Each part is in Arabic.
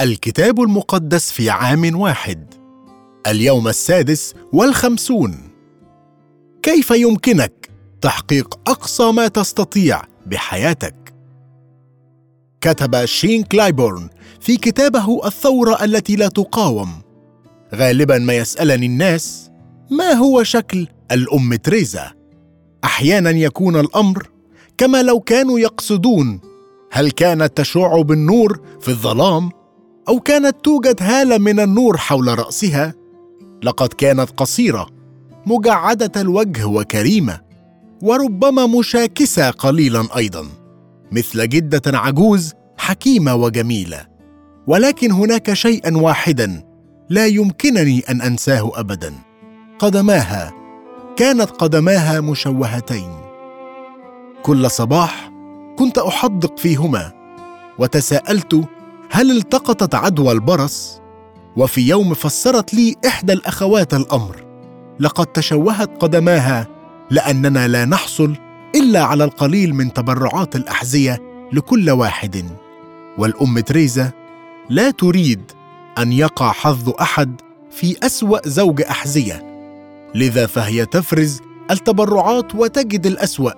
الكتاب المقدس في عام واحد. اليوم السادس والخمسون. كيف يمكنك تحقيق أقصى ما تستطيع بحياتك؟ كتب شين كلايبورن في كتابه الثورة التي لا تقاوم. غالبا ما يسألني الناس ما هو شكل الأم تريزا؟ أحيانا يكون الأمر كما لو كانوا يقصدون هل كانت تشع بالنور في الظلام؟ أو كانت توجد هالة من النور حول رأسها لقد كانت قصيرة مجعدة الوجه وكريمة وربما مشاكسة قليلا أيضا مثل جدة عجوز حكيمة وجميلة. ولكن هناك شيئا واحدا لا يمكنني أن أنساه ابدا. قدماها كانت قدماها مشوهتين. كل صباح كنت أحدق فيهما وتساءلت هل التقطت عدوى البرص؟ وفي يوم فسرت لي إحدى الأخوات الأمر لقد تشوهت قدماها لأننا لا نحصل إلا على القليل من تبرعات الأحذية لكل واحد. والأم تريزا لا تريد أن يقع حظ أحد في أسوأ زوج أحذية لذا فهي تفرز التبرعات وتجد الأسوأ.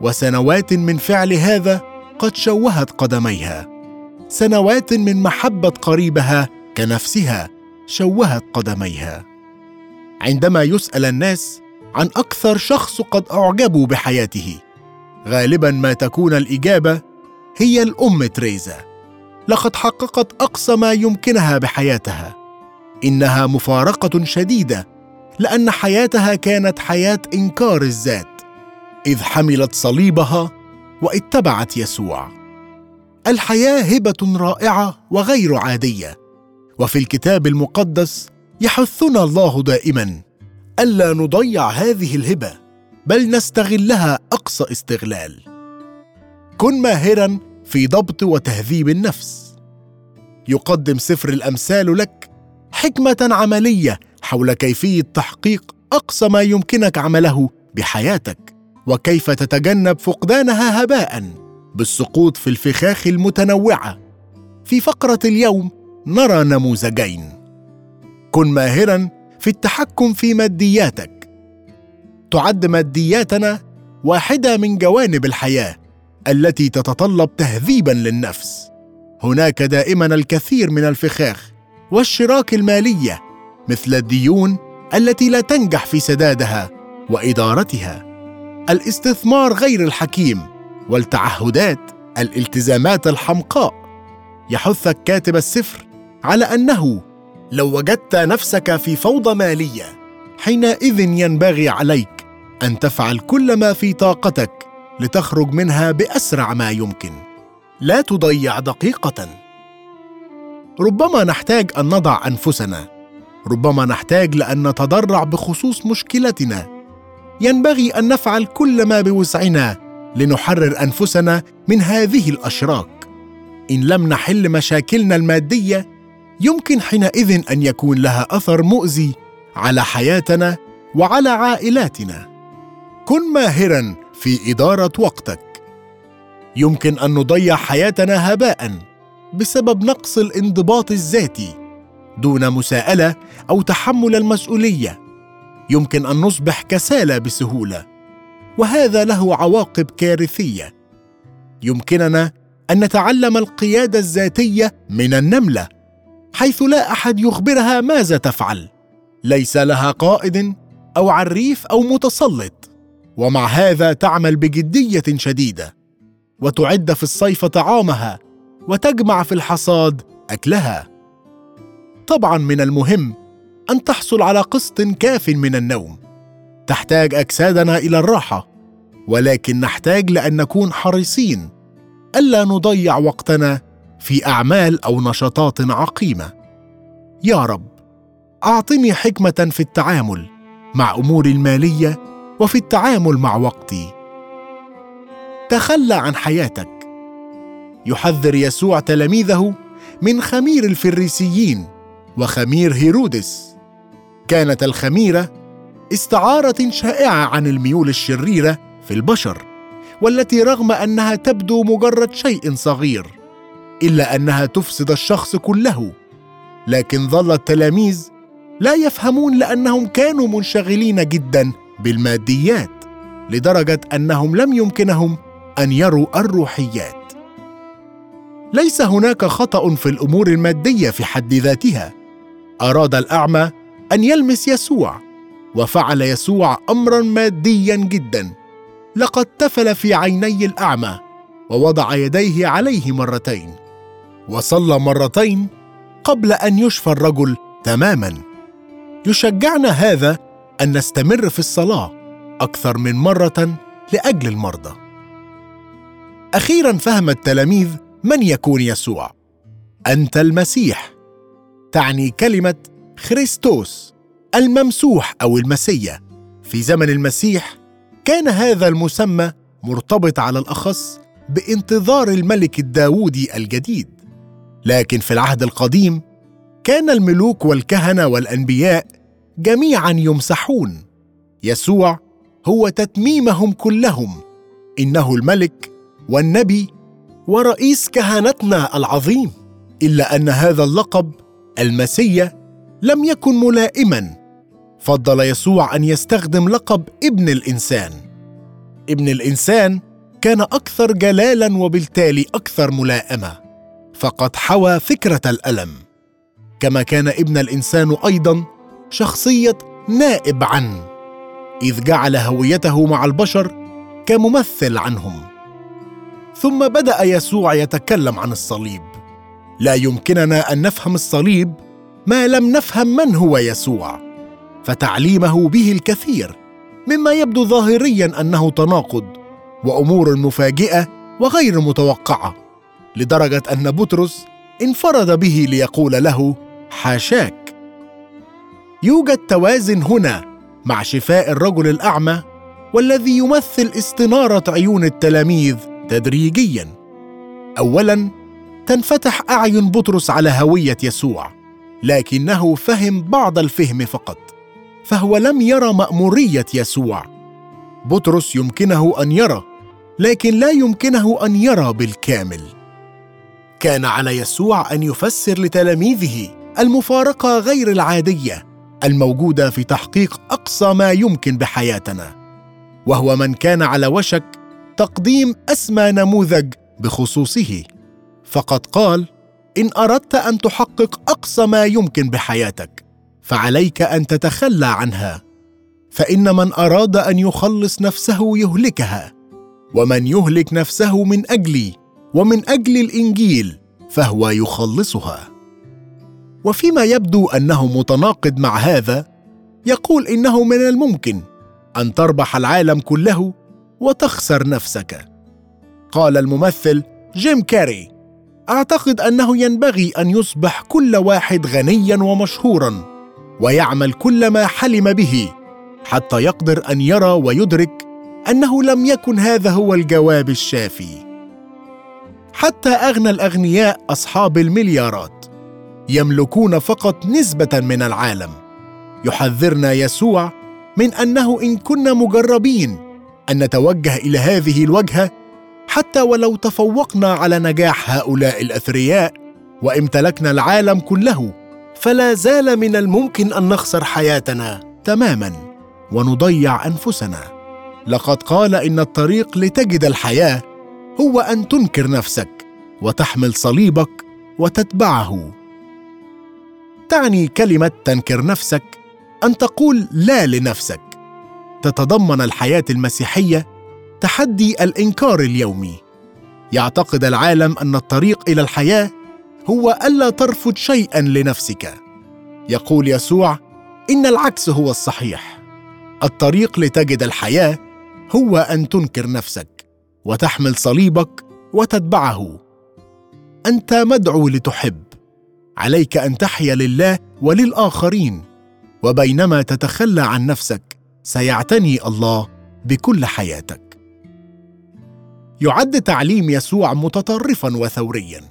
وسنوات من فعل هذا قد شوهت قدميها. سنوات من محبة قريبها كنفسها شوهت قدميها. عندما يسأل الناس عن أكثر شخص قد أعجبوا بحياته غالبا ما تكون الإجابة هي الأم تريزا. لقد حققت أقصى ما يمكنها بحياتها. إنها مفارقة شديدة لأن حياتها كانت حياة إنكار الذات إذ حملت صليبها واتبعت يسوع. الحياة هبة رائعة وغير عادية. وفي الكتاب المقدس يحثنا الله دائما ألا نضيع هذه الهبة بل نستغلها أقصى استغلال. كن ماهرا في ضبط وتهذيب النفس. يقدم سفر الأمثال لك حكمة عملية حول كيفية تحقيق أقصى ما يمكنك عمله بحياتك وكيف تتجنب فقدانها هباء. بالسقوط في الفخاخ المتنوعة. في فقرة اليوم نرى نموذجين. كن ماهرا في التحكم في مادياتك. تعد مادياتنا واحدة من جوانب الحياة التي تتطلب تهذيبا للنفس. هناك دائما الكثير من الفخاخ والشراك المالية مثل الديون التي لا تنجح في سدادها وإدارتها. الاستثمار غير الحكيم والتعهدات الالتزامات الحمقاء. يحثك كاتب السفر على أنه لو وجدت نفسك في فوضى مالية حينئذ ينبغي عليك أن تفعل كل ما في طاقتك لتخرج منها بأسرع ما يمكن. لا تضيع دقيقة. ربما نحتاج أن نضع أنفسنا. ربما نحتاج لأن نتضرع بخصوص مشكلتنا. ينبغي أن نفعل كل ما بوسعنا لنحرر أنفسنا من هذه الأشراك. إن لم نحل مشاكلنا المادية يمكن حينئذ أن يكون لها أثر مؤذي على حياتنا وعلى عائلاتنا. كن ماهرا في إدارة وقتك. يمكن أن نضيع حياتنا هباء بسبب نقص الانضباط الذاتي دون مساءلة أو تحمل المسؤولية. يمكن أن نصبح كسالى بسهولة. وهذا له عواقب كارثية. يمكننا أن نتعلم القيادة الذاتية من النملة حيث لا أحد يخبرها ماذا تفعل. ليس لها قائد أو عريف أو متسلط ومع هذا تعمل بجدية شديدة. وتعد في الصيف طعامها وتجمع في الحصاد أكلها. طبعا من المهم أن تحصل على قسط كاف من النوم. تحتاج أجسادنا إلى الراحة. ولكن نحتاج لأن نكون حريصين. ألا نضيع وقتنا في أعمال أو نشاطات عقيمة. يا رب أعطني حكمة في التعامل مع أموري المالية وفي التعامل مع وقتي. تخلى عن حياتك. يحذر يسوع تلاميذه من خمير الفريسيين وخمير هيرودس. كانت الخميرة استعارة شائعة عن الميول الشريرة في البشر والتي رغم أنها تبدو مجرد شيء صغير إلا أنها تفسد الشخص كله. لكن ظل التلاميذ لا يفهمون لأنهم كانوا منشغلين جدا بالماديات لدرجة أنهم لم يمكنهم أن يروا الروحيات. ليس هناك خطأ في الأمور المادية في حد ذاتها. أراد الأعمى أن يلمس يسوع وفعل يسوع امرا ماديا جدا. لقد تفل في عيني الأعمى ووضع يديه عليه مرتين وصلى مرتين قبل أن يشفى الرجل تماما. يشجعنا هذا أن نستمر في الصلاة أكثر من مرة لأجل المرضى. أخيرا فهم التلاميذ من يكون يسوع. أنت المسيح. تعني كلمة خريستوس الممسوح أو المسيا. في زمن المسيح كان هذا المسمى مرتبط على الأخص بانتظار الملك الداوودي الجديد. لكن في العهد القديم كان الملوك والكهنة والأنبياء جميعا يمسحون. يسوع هو تتميمهم كلهم. إنه الملك والنبي ورئيس كهنتنا العظيم. إلا أن هذا اللقب المسيا لم يكن ملائما. فضل يسوع أن يستخدم لقب ابن الإنسان. ابن الإنسان كان أكثر جلالا وبالتالي أكثر ملائمة فقد حوى فكرة الألم. كما كان ابن الإنسان أيضا شخصية نائب عن إذ جعل هويته مع البشر كممثل عنهم. ثم بدأ يسوع يتكلم عن الصليب. لا يمكننا أن نفهم الصليب ما لم نفهم من هو يسوع. فتعليمه به الكثير مما يبدو ظاهريا أنه تناقض وأمور مفاجئة وغير متوقعة لدرجة أن بطرس انفرد به ليقول له حاشاك. يوجد توازن هنا مع شفاء الرجل الأعمى والذي يمثل استنارة عيون التلاميذ تدريجيا. اولا تنفتح أعين بطرس على هوية يسوع لكنه فهم بعض الفهم فقط. فهو لم يرى مأمورية يسوع. بطرس يمكنه أن يرى لكن لا يمكنه أن يرى بالكامل. كان على يسوع أن يفسر لتلاميذه المفارقة غير العادية الموجودة في تحقيق أقصى ما يمكن بحياتنا وهو من كان على وشك تقديم أسمى نموذج بخصوصه. فقد قال إن أردت أن تحقق أقصى ما يمكن بحياتك. فعليك أن تتخلى عنها. فإن من أراد أن يخلص نفسه يهلكها ومن يهلك نفسه من أجلي ومن أجل الإنجيل فهو يخلصها. وفيما يبدو أنه متناقض مع هذا يقول إنه من الممكن أن تربح العالم كله وتخسر نفسك. قال الممثل جيم كاري أعتقد أنه ينبغي أن يصبح كل واحد غنيا ومشهورا. ويعمل كل ما حلم به حتى يقدر أن يرى ويدرك أنه لم يكن هذا هو الجواب الشافي. حتى أغنى الأغنياء أصحاب المليارات يملكون فقط نسبة من العالم يحذرنا يسوع من أنه إن كنا مجربين أن نتوجه إلى هذه الوجهة حتى ولو تفوقنا على نجاح هؤلاء الأثرياء وامتلكنا العالم كله فلا زال من الممكن أن نخسر حياتنا تماما ونضيع أنفسنا. لقد قال إن الطريق لتجد الحياة هو أن تنكر نفسك وتحمل صليبك وتتبعه. تعني كلمة تنكر نفسك أن تقول لا لنفسك. تتضمن الحياة المسيحية تحدي الإنكار اليومي. يعتقد العالم أن الطريق إلى الحياة هو ألا ترفض شيئا لنفسك. يقول يسوع إن العكس هو الصحيح. الطريق لتجد الحياة هو أن تنكر نفسك وتحمل صليبك وتتبعه. أنت مدعو لتحب. عليك أن تحيا لله وللآخرين وبينما تتخلى عن نفسك سيعتني الله بكل حياتك. يعد تعليم يسوع متطرفا وثوريا.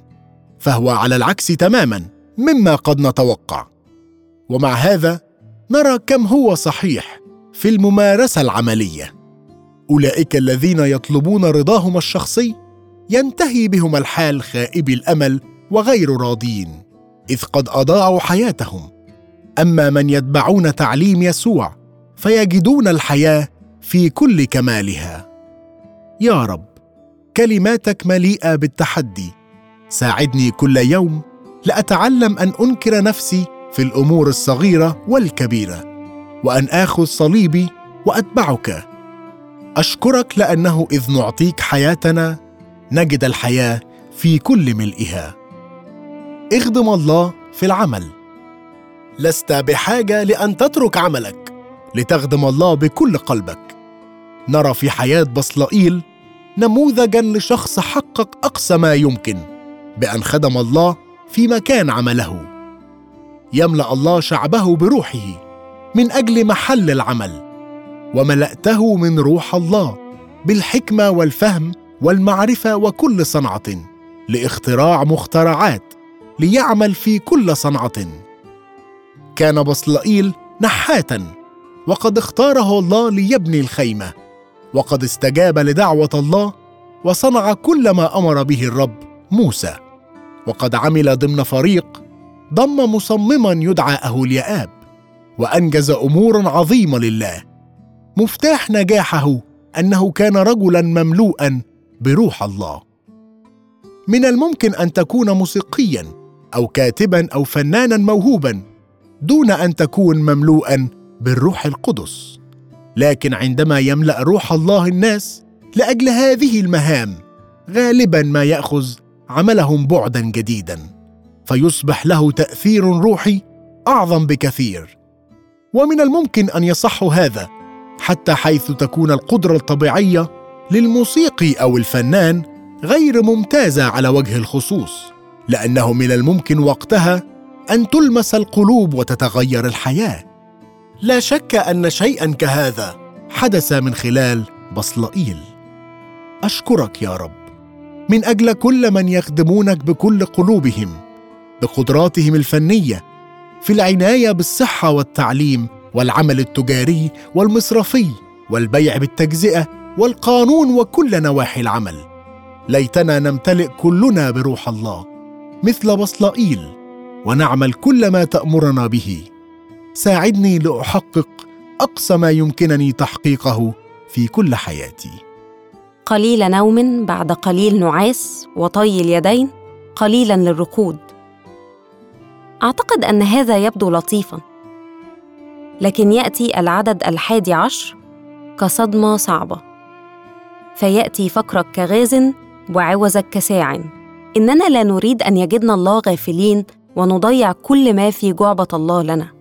فهو على العكس تماما مما قد نتوقع. ومع هذا نرى كم هو صحيح في الممارسة العملية. أولئك الذين يطلبون رضاهم الشخصي ينتهي بهم الحال خائبي الأمل وغير راضين إذ قد أضاعوا حياتهم. أما من يتبعون تعليم يسوع فيجدون الحياة في كل كمالها. يا رب كلماتك مليئة بالتحدي ساعدني كل يوم لأتعلم أن أنكر نفسي في الأمور الصغيرة والكبيرة وأن آخذ صليبي وأتبعك. أشكرك لأنه إذ نعطيك حياتنا نجد الحياة في كل ملئها. اخدم الله في العمل. لست بحاجة لأن تترك عملك لتخدم الله بكل قلبك. نرى في حياة بصلائيل نموذجا لشخص حقق أقصى ما يمكن. بأن خدم الله في مكان عمله. يملأ الله شعبه بروحه من أجل محل العمل وملأته من روح الله بالحكمة والفهم والمعرفة وكل صنعة لاختراع مخترعات ليعمل في كل صنعة. كان بصلائيل نحاتا وقد اختاره الله ليبني الخيمة وقد استجاب لدعوة الله وصنع كل ما أمر به الرب موسى. وقد عمل ضمن فريق ضم مصمما يدعى اهولياب وأنجز امورا عظيمة لله. مفتاح نجاحه أنه كان رجلا مملوءا بروح الله. من الممكن أن تكون موسيقيا أو كاتبا أو فنانا موهوبا دون أن تكون مملوءا بالروح القدس. لكن عندما يملأ روح الله الناس لأجل هذه المهام غالبا ما يأخذ عملهم بعدا جديدا فيصبح له تأثير روحي أعظم بكثير. ومن الممكن أن يصح هذا حتى حيث تكون القدرة الطبيعية للموسيقي أو الفنان غير ممتازة على وجه الخصوص لأنه من الممكن وقتها أن تلمس القلوب وتتغير الحياة. لا شك أن شيئا كهذا حدث من خلال بصلائيل. أشكرك يا رب. من أجل كل من يخدمونك بكل قلوبهم بقدراتهم الفنية في العناية بالصحة والتعليم والعمل التجاري والمصرفي والبيع بالتجزئة والقانون وكل نواحي العمل. ليتنا نمتلئ كلنا بروح الله مثل بصلائيل ونعمل كل ما تأمرنا به. ساعدني لأحقق أقصى ما يمكنني تحقيقه في كل حياتي. قليل نوم بعد قليل نعاس وطي اليدين قليلا للركود. أعتقد أن هذا يبدو لطيفا. لكن يأتي العدد الحادي عشر كصدمة صعبة. فيأتي فقرك كغاز وعوزك كساع. إننا لا نريد أن يجدنا الله غافلين ونضيع كل ما في جعبة الله لنا.